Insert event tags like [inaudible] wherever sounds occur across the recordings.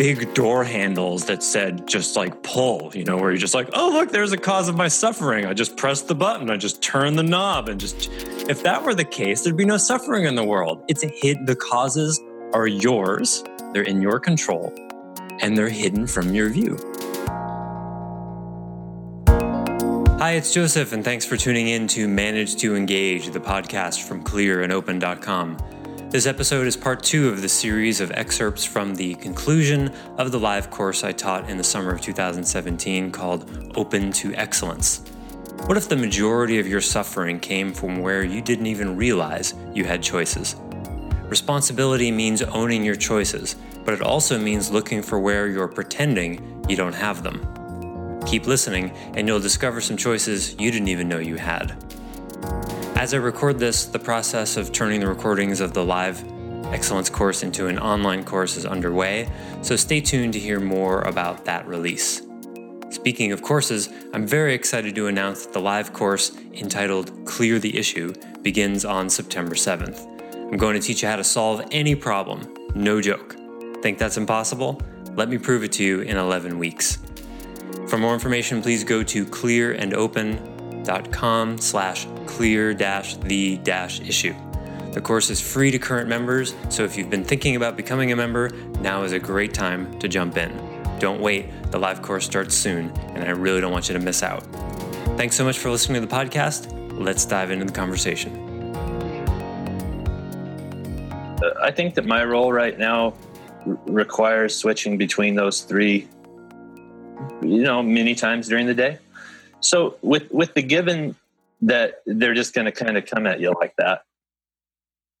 big door handles that said just like pull, you know, where you're just like, oh, look, there's a cause of my suffering. I just press the button, I just turn the knob, and just, if that were the case, there'd be no suffering in the world. It's hid, the causes are yours, they're in your control, and they're hidden from your view. Hi, it's Joseph, and thanks for tuning in to Manage to Engage, the podcast from clearandopen.com. This episode is part two of the series of excerpts from the conclusion of the live course I taught in the summer of 2017 called Open to Excellence. What if the majority of your suffering came from where you didn't even realize you had choices? Responsibility means owning your choices, but it also means looking for where you're pretending you don't have them. Keep listening, and you'll discover some choices you didn't even know you had. As I record this, the process of turning the recordings of the live excellence course into an online course is underway, so stay tuned to hear more about that release. Speaking of courses, I'm very excited to announce that the live course entitled Clear the Issue begins on September 7th. I'm going to teach you how to solve any problem, no joke. Think that's impossible? Let me prove it to you in 11 weeks. For more information, please go to clearandopen.com slash clear dash the dash issue. The course is free to current members, so if you've been thinking about becoming a member, now is a great time to jump in. Don't wait, the live course starts soon, and I really don't want you to miss out. Thanks so much for listening to the podcast. Let's dive into the conversation. Uh, I think that my role right now requires switching between those three, you know, many times during the day. So with with the given that they're just going to kind of come at you like that.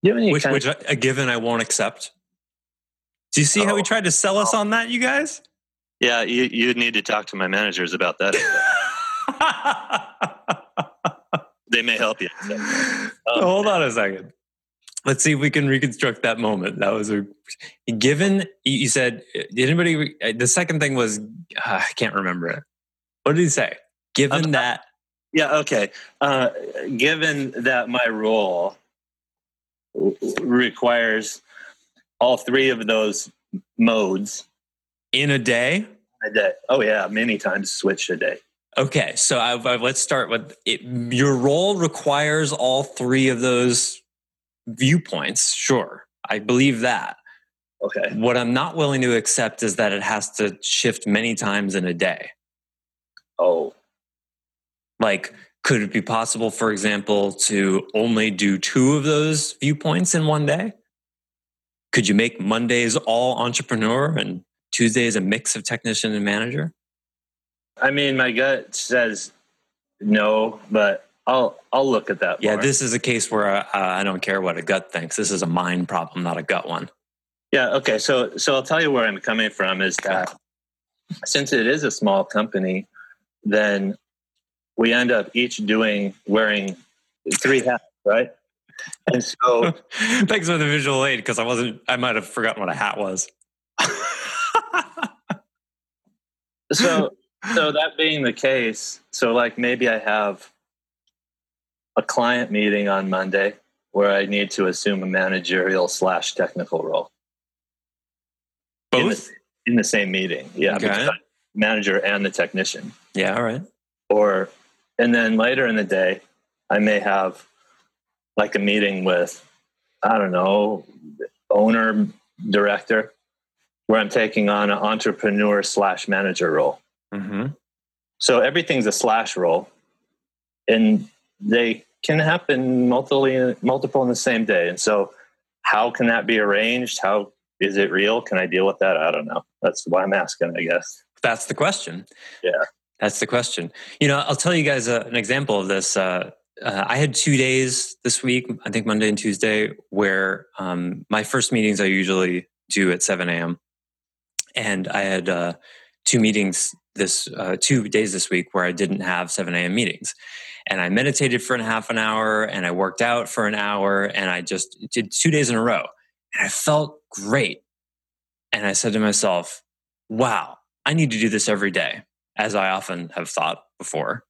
You which, which of, a given I won't accept. Do you see oh, how he oh. tried to sell us on that, you guys? Yeah, you you need to talk to my managers about that. [laughs] they may help you. So. Um, Hold on a second. Let's see if we can reconstruct that moment. That was a given. You said, did anybody? The second thing was uh, I can't remember it. What did he say? Given um, that yeah, okay. Uh, given that my role requires all three of those modes in a day, a day. Oh yeah, many times switch a day. Okay, so I, I, let's start with it. Your role requires all three of those viewpoints. Sure, I believe that. Okay. What I'm not willing to accept is that it has to shift many times in a day. Oh, like, could it be possible, for example, to only do two of those viewpoints in one day? Could you make Mondays all entrepreneur and Tuesdays a mix of technician and manager? I mean, my gut says no, but I'll I'll look at that. Yeah, more. this is a case where uh, I don't care what a gut thinks. This is a mind problem, not a gut one. Yeah. Okay. So so I'll tell you where I'm coming from is that since it is a small company, then we end up each doing wearing three hats, right? And so, [laughs] thanks for the visual aid because I wasn't. I might have forgotten what a hat was. [laughs] so, so that being the case, so like maybe I have a client meeting on Monday where I need to assume a managerial slash technical role. Both in the, in the same meeting, yeah, okay. manager and the technician. Yeah, all right. Or and then later in the day, I may have like a meeting with, I don't know, owner, director, where I'm taking on an entrepreneur slash manager role. Mm-hmm. So everything's a slash role, and they can happen multiple multiple in the same day. And so, how can that be arranged? How is it real? Can I deal with that? I don't know. That's why I'm asking, I guess. That's the question. Yeah. That's the question. You know, I'll tell you guys a, an example of this. Uh, uh, I had two days this week, I think Monday and Tuesday, where um, my first meetings I usually do at 7 a.m. And I had uh, two meetings this uh, two days this week where I didn't have 7 a.m. meetings. And I meditated for half an hour and I worked out for an hour and I just did two days in a row. And I felt great. And I said to myself, wow, I need to do this every day, as I often have thought before.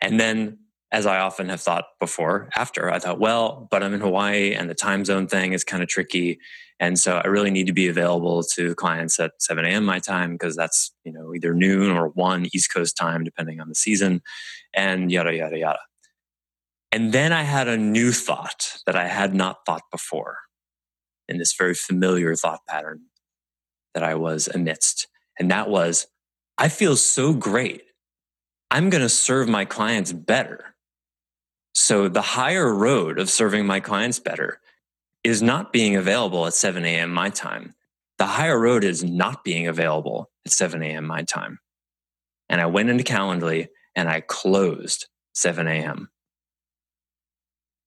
And then, as I often have thought before, after, I thought, well, but I'm in Hawaii and the time zone thing is kind of tricky. And so I really need to be available to clients at 7 a.m. my time because that's, you know, either noon or one East Coast time, depending on the season, and yada, yada, yada. And then I had a new thought that I had not thought before in this very familiar thought pattern that I was amidst. And that was, I feel so great. I'm going to serve my clients better. So the higher road of serving my clients better is not being available at 7 a.m. my time. The higher road is not being available at 7 a.m. my time. And I went into Calendly and I closed 7 a.m.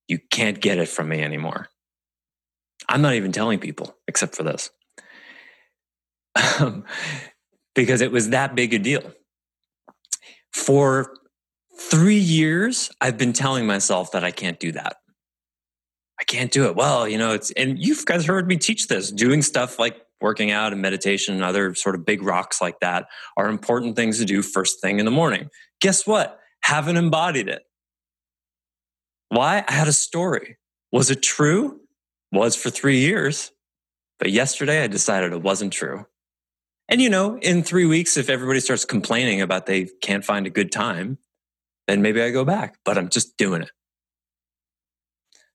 You can't get it from me anymore. I'm not even telling people except for this. [laughs] Um, Because it was that big a deal. For three years, I've been telling myself that I can't do that. I can't do it. Well, you know, it's, and you've guys heard me teach this doing stuff like working out and meditation and other sort of big rocks like that are important things to do first thing in the morning. Guess what? Haven't embodied it. Why? I had a story. Was it true? Was for three years. But yesterday I decided it wasn't true. And you know, in three weeks, if everybody starts complaining about they can't find a good time, then maybe I go back, but I'm just doing it.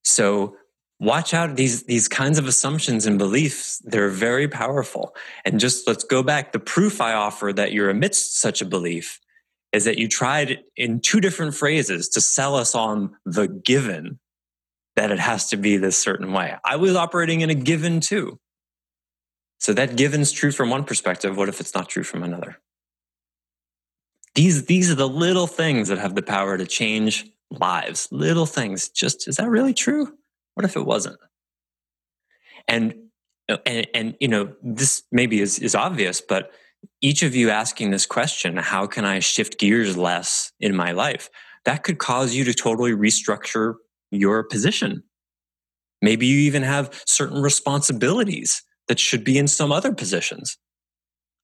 So watch out. These these kinds of assumptions and beliefs they're very powerful. And just let's go back. The proof i offer that you're amidst such a belief is that you tried in two different phrases to sell us on the given that it has to be this certain way. I was operating in a given too so that given's true from one perspective. What if it's not true from another? These, these are the little things that have the power to change lives. Little things. Just, is that really true? What if it wasn't? And, and, and you know, this maybe is, is obvious, but each of you asking this question, how can I shift gears less in my life? That could cause you to totally restructure your position. Maybe you even have certain responsibilities that should be in some other positions.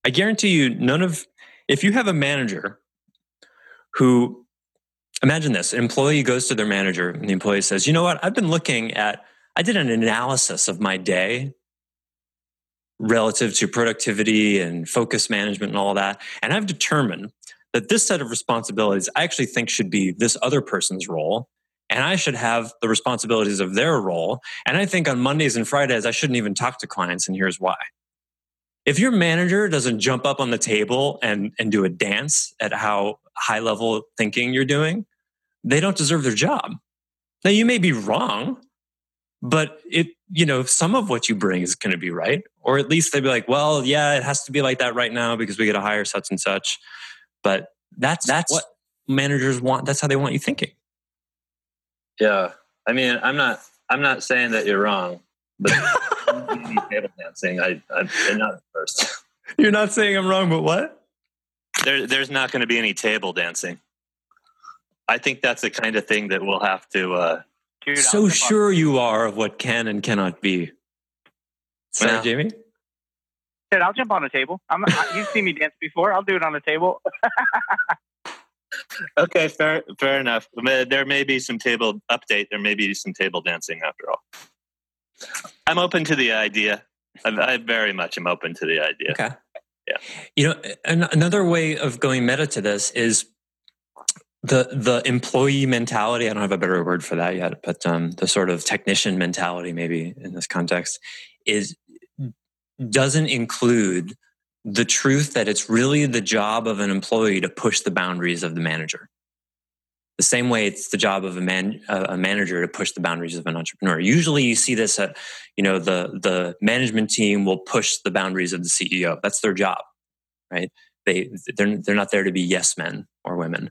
I guarantee you, none of, if you have a manager who, imagine this an employee goes to their manager and the employee says, you know what, I've been looking at, I did an analysis of my day relative to productivity and focus management and all that. And I've determined that this set of responsibilities I actually think should be this other person's role and I should have the responsibilities of their role. And I think on Mondays and Fridays, I shouldn't even talk to clients, and here's why. If your manager doesn't jump up on the table and, and do a dance at how high level thinking you're doing, they don't deserve their job. Now, you may be wrong, but it, you know, some of what you bring is going to be right. Or at least they'd be like, well, yeah, it has to be like that right now because we got to hire such and such. But that's, that's what managers want. That's how they want you thinking. Yeah, I mean, I'm not. I'm not saying that you're wrong, but [laughs] table dancing. I, I'm not first. You're not saying I'm wrong, but what? There, there's not going to be any table dancing. I think that's the kind of thing that we'll have to. Uh, Dude, so sure you are of what can and cannot be. Sorry, well, Jamie. Dude, I'll jump on a table. I'm, you've seen me dance before. I'll do it on a table. [laughs] okay, fair, fair enough. There may be some table update. There may be some table dancing after all. I'm open to the idea. I, I very much am open to the idea. Okay. Yeah. You know, another way of going meta to this is the the employee mentality. I don't have a better word for that yet, but um, the sort of technician mentality, maybe in this context, is doesn't include the truth that it's really the job of an employee to push the boundaries of the manager. The same way it's the job of a man a manager to push the boundaries of an entrepreneur. Usually, you see this at you know the the management team will push the boundaries of the CEO. That's their job, right? They they're they're not there to be yes men or women.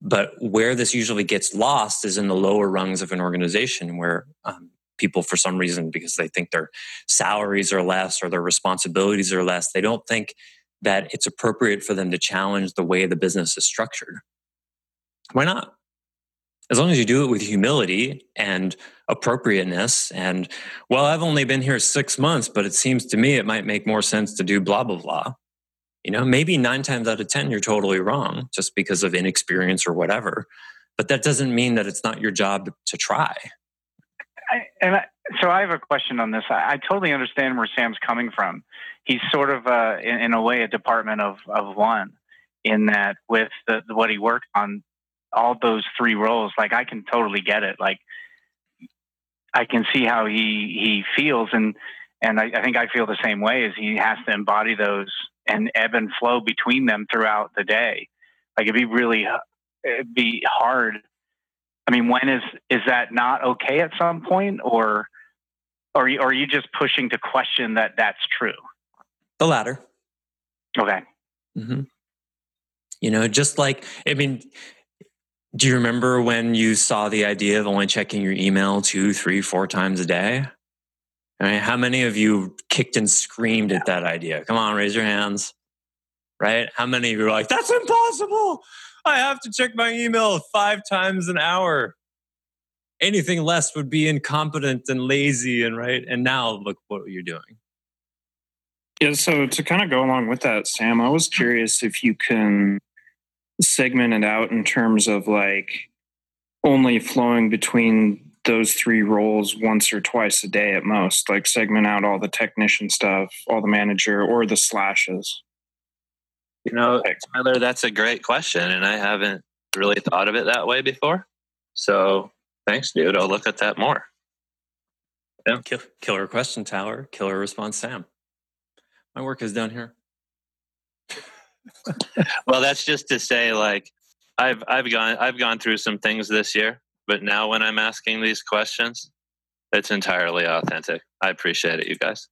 But where this usually gets lost is in the lower rungs of an organization where um, people for some reason because they think their salaries are less or their responsibilities are less. They don't think that it's appropriate for them to challenge the way the business is structured. Why not? As long as you do it with humility and appropriateness, and well, I've only been here six months, but it seems to me it might make more sense to do blah, blah, blah. You know, maybe nine times out of 10, you're totally wrong just because of inexperience or whatever. But that doesn't mean that it's not your job to try. I, and I, so I have a question on this. I, I, totally understand where Sam's coming from. He's sort of, uh, in, in, a way, a department of, of one in that with the, what he worked on, all those three roles, like I can totally get it. Like I can see how he, he feels. And, and I, I think I feel the same way as he has to embody those and ebb and flow between them throughout the day. Like it'd be really, it'd be hard I mean, when is is that not okay at some point, or or are you, or are you just pushing to question that that's true? The latter. Okay. Mm-hmm. You know, just like I mean, do you remember when you saw the idea of only checking your email two, three, four times a day? I mean, how many of you kicked and screamed at that idea? Come on, raise your hands. Right? How many of you were like, "That's impossible"? I have to check my email five times an hour. Anything less would be incompetent and lazy and right. And now look what you're doing. Yeah, so to kind of go along with that, Sam, I was curious if you can segment it out in terms of like only flowing between those three roles once or twice a day at most, like segment out all the technician stuff, all the manager, or the slashes. You know, Tyler, that's a great question, and I haven't really thought of it that way before. So thanks, dude. I'll look at that more. Yeah. killer question, Tyler. Killer response, Sam. My work is done here. [laughs] well, that's just to say, like, I've I've gone I've gone through some things this year, but now when I'm asking these questions, it's entirely authentic. I appreciate it, you guys.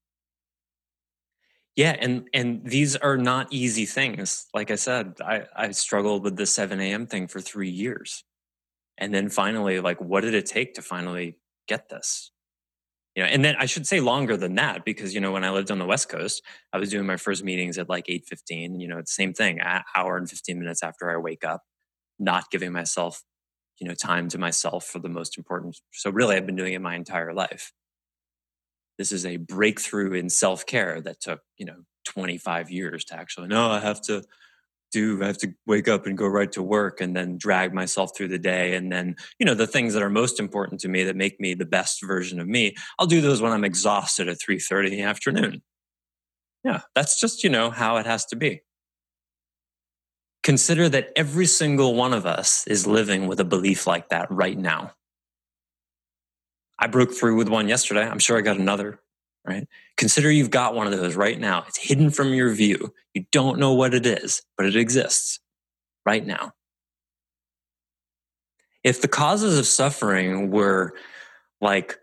Yeah, and and these are not easy things. Like I said, I, I struggled with the 7 a.m. thing for three years. And then finally, like, what did it take to finally get this? You know, and then I should say longer than that because you know when I lived on the West Coast, I was doing my first meetings at like 8:15. You know, it's the same thing, hour and 15 minutes after I wake up, not giving myself, you know, time to myself for the most important. So really, I've been doing it my entire life this is a breakthrough in self-care that took you know 25 years to actually no i have to do i have to wake up and go right to work and then drag myself through the day and then you know the things that are most important to me that make me the best version of me i'll do those when i'm exhausted at 3.30 in the afternoon. Yeah that's just you know how it has to be. Consider that every single one of us is living with a belief like that right now I broke through with one yesterday. I'm sure I got another, right? Consider you've got one of those right now. It's hidden from your view. You don't know what it is, but it exists right now. If the causes of suffering were like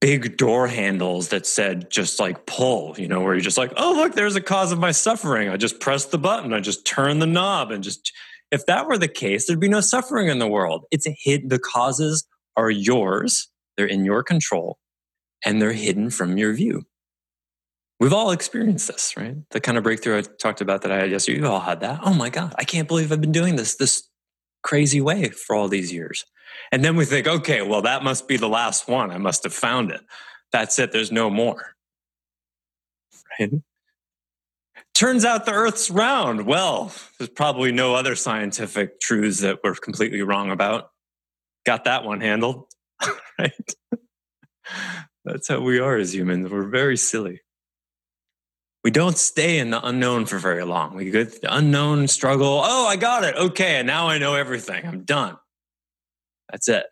big door handles that said just like pull, you know, where you're just like, oh, look, there's a cause of my suffering. I just press the button, I just turn the knob and just, if that were the case, there'd be no suffering in the world. It's a hit. The causes are yours they're in your control and they're hidden from your view. We've all experienced this, right? The kind of breakthrough I talked about that I had yesterday. You've all had that. Oh my God, I can't believe I've been doing this this crazy way for all these years. And then we think, okay, well, that must be the last one. I must have found it. That's it. There's no more. Right? Turns out the Earth's round. Well, there's probably no other scientific truths that we're completely wrong about. Got that one handled. [laughs] right? That's how we are as humans. We're very silly. We don't stay in the unknown for very long. We get the unknown struggle. Oh, I got it. Okay. And now I know everything. I'm done. That's it.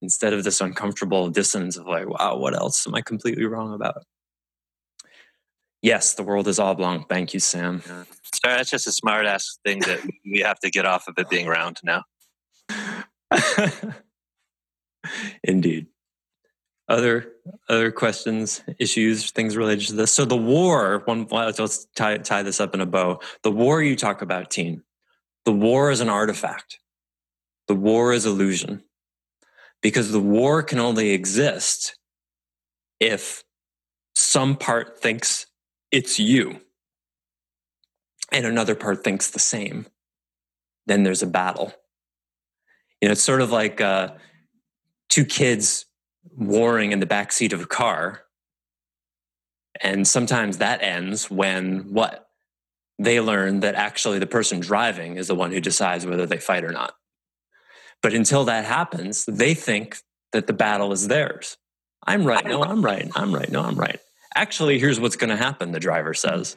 Instead of this uncomfortable dissonance of like, wow, what else am I completely wrong about? Yes, the world is oblong. Thank you, Sam. Yeah. Sorry, that's just a smart ass thing that we have to get off of it being round now. [laughs] Indeed. Other other questions, issues, things related to this. So the war. One. Let's tie tie this up in a bow. The war you talk about, team. The war is an artifact. The war is illusion, because the war can only exist if some part thinks it's you. and another part thinks the same, then there's a battle. You know, it's sort of like uh, two kids warring in the back seat of a car. And sometimes that ends when what? They learn that actually the person driving is the one who decides whether they fight or not. But until that happens, they think that the battle is theirs. I'm right. No, I'm right. I'm right. No, I'm right. Actually, here's what's going to happen, the driver says.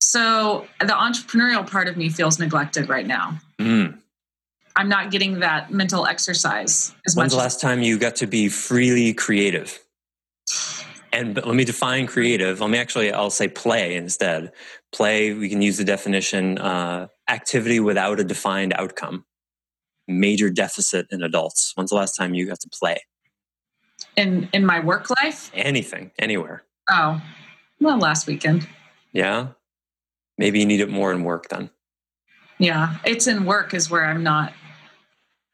So the entrepreneurial part of me feels neglected right now. Mm. I'm not getting that mental exercise as When's much. When's the last time you got to be freely creative? And but let me define creative. Let me actually, I'll say play instead. Play, we can use the definition uh, activity without a defined outcome. Major deficit in adults. When's the last time you got to play? in in my work life. Anything, anywhere. Oh, well, last weekend. Yeah. Maybe you need it more in work then. Yeah, it's in work is where I'm not.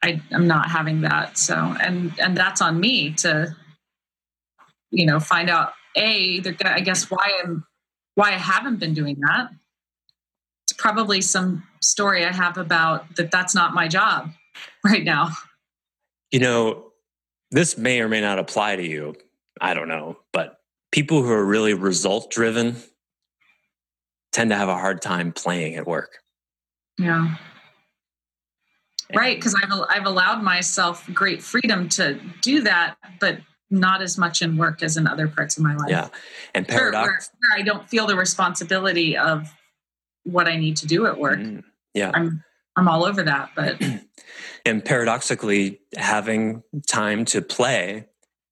I I'm not having that. So and and that's on me to, you know, find out a. They're gonna. I guess why I'm why I haven't been doing that. It's probably some story I have about that. That's not my job [laughs] right now. You know, this may or may not apply to you. I don't know. But people who are really result driven tend to have a hard time playing at work. Yeah. Right, because I've I've allowed myself great freedom to do that, but not as much in work as in other parts of my life. Yeah. And Where- paradox. where, where I don't feel the responsibility of what I need to do at work. Mm, yeah. I'm I'm all over that, but [clears throat] And paradoxically, having time to play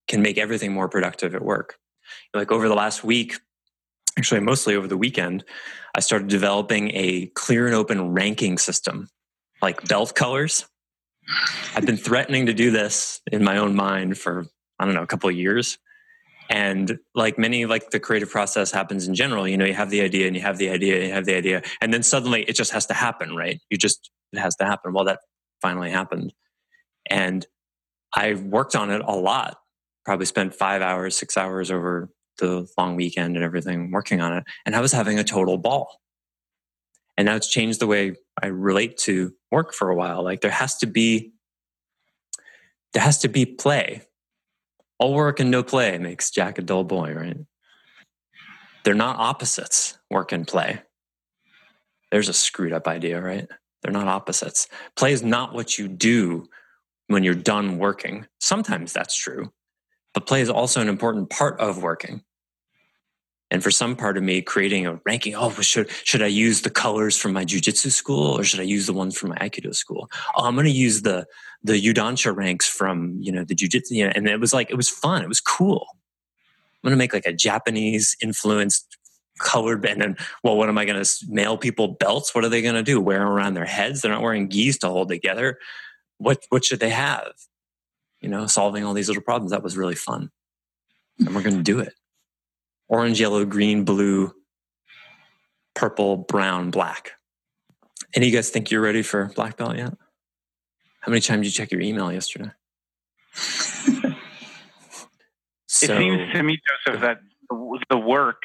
can make everything more productive at work. Like over the last week, actually, mostly over the weekend, I started developing a clear and open ranking system, like belt colors. I've been threatening to do this in my own mind for, I don't know, a couple of years. And like many, like the creative process happens in general, you know, you have the idea and you have the idea, and you have the idea, and then suddenly it just has to happen, right? You just, it has to happen. Well, that finally happened. And I worked on it a lot, probably spent five hours, six hours over the long weekend and everything working on it. And I was having a total ball. And now it's changed the way I relate to work for a while. Like there has to be, there has to be play. All work and no play makes Jack a dull boy, right? They're not opposites, work and play. There's a screwed up idea, right? They're not opposites. Play is not what you do when you're done working. Sometimes that's true, but play is also an important part of working. And for some part of me, creating a ranking, oh, should should I use the colors from my jujitsu school or should I use the ones from my aikido school? Oh, I'm going to use the the Udansha ranks from you know the jujitsu. You know, and it was like it was fun. It was cool. I'm going to make like a Japanese influenced colored band and well what am i going to mail people belts what are they going to do wear them around their heads they're not wearing gis to hold together what what should they have you know solving all these little problems that was really fun and we're going to do it orange yellow green blue purple brown black. Any of you guys think you're ready for black belt yet? How many times did you check your email yesterday? [laughs] It seems to me, Joseph, that the- the work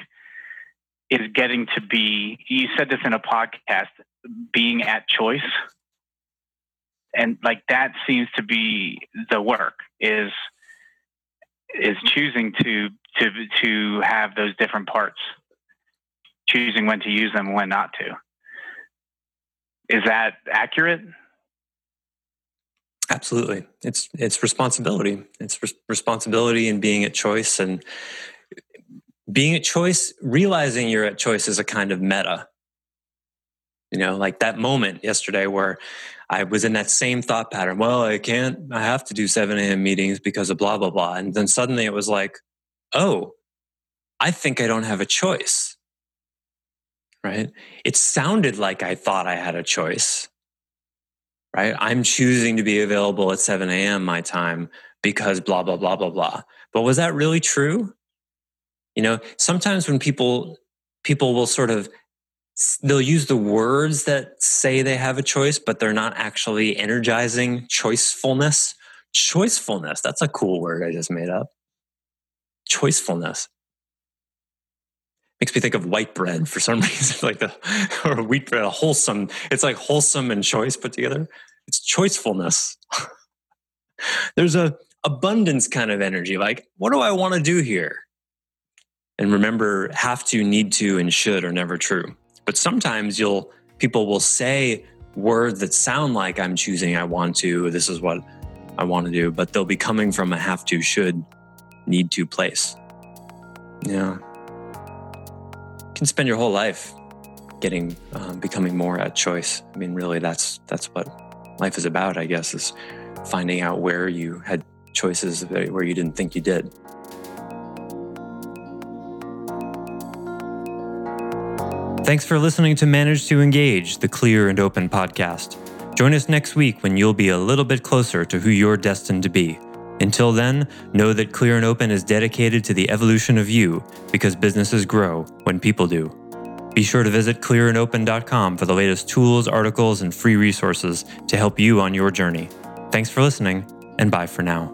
is getting to be. You said this in a podcast, being at choice, and like that seems to be the work is is mm-hmm. choosing to to to have those different parts, choosing when to use them and when not to. Is that accurate? Absolutely. It's it's responsibility. It's res- responsibility in being at choice and being at choice, realizing you're at choice is a kind of meta. You know, like that moment yesterday where I was in that same thought pattern. Well, I can't, I have to do 7 a.m. meetings because of blah, blah, blah. And then suddenly it was like, oh, I think I don't have a choice. Right? It sounded like I thought I had a choice right? I'm choosing to be available at 7 a.m. my time because blah, blah, blah, blah, blah. But was that really true? You know, sometimes when people people will sort of they'll use the words that say they have a choice, but they're not actually energizing choicefulness. Choicefulness, that's a cool word I just made up. Choicefulness. makes me think of white bread for some [laughs] reason, like the or wheat bread, a wholesome. It's like wholesome and choice put together. It's choicefulness. [laughs] There's a abundance kind of energy. Like, what do I want to do here? And remember, have to, need to, and should are never true. But sometimes you'll people will say words that sound like I'm choosing I want to, this is what I want to do, but they'll be coming from a have to, should, need to place. Yeah. You can spend your whole life getting um, becoming more at choice. I mean, really, that's that's what life is about. I guess is finding out where you had choices where you didn't think you did. Thanks for listening to Manage to Engage, the clear and open podcast. Join us next week when you'll be a little bit closer to who you're destined to be. Until then, know that Clear and Open is dedicated to the evolution of you because businesses grow when people do. Be sure to visit clearandopen.com for the latest tools, articles, and free resources to help you on your journey. Thanks for listening, and bye for now.